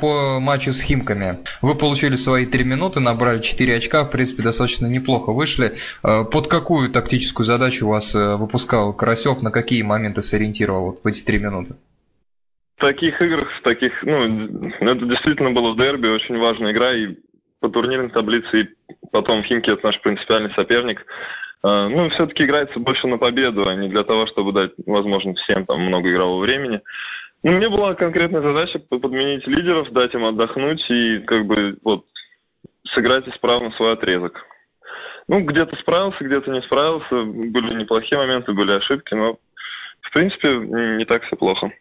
По матчу с Химками вы получили свои три минуты, набрали 4 очка, в принципе, достаточно неплохо вышли. Э, под какую тактическую задачу вас э, выпускал Карасев, на какие моменты сориентировал вот в эти три минуты? В таких играх, в таких, ну, это действительно было в дерби, очень важная игра, и по турнирной таблице, и потом Химки это наш принципиальный соперник. Э, ну, все-таки играется больше на победу, а не для того, чтобы дать возможность всем там много игрового времени. Ну, мне была конкретная задача подменить лидеров, дать им отдохнуть и как бы вот сыграть исправно свой отрезок. Ну, где-то справился, где-то не справился. Были неплохие моменты, были ошибки, но в принципе не так все плохо.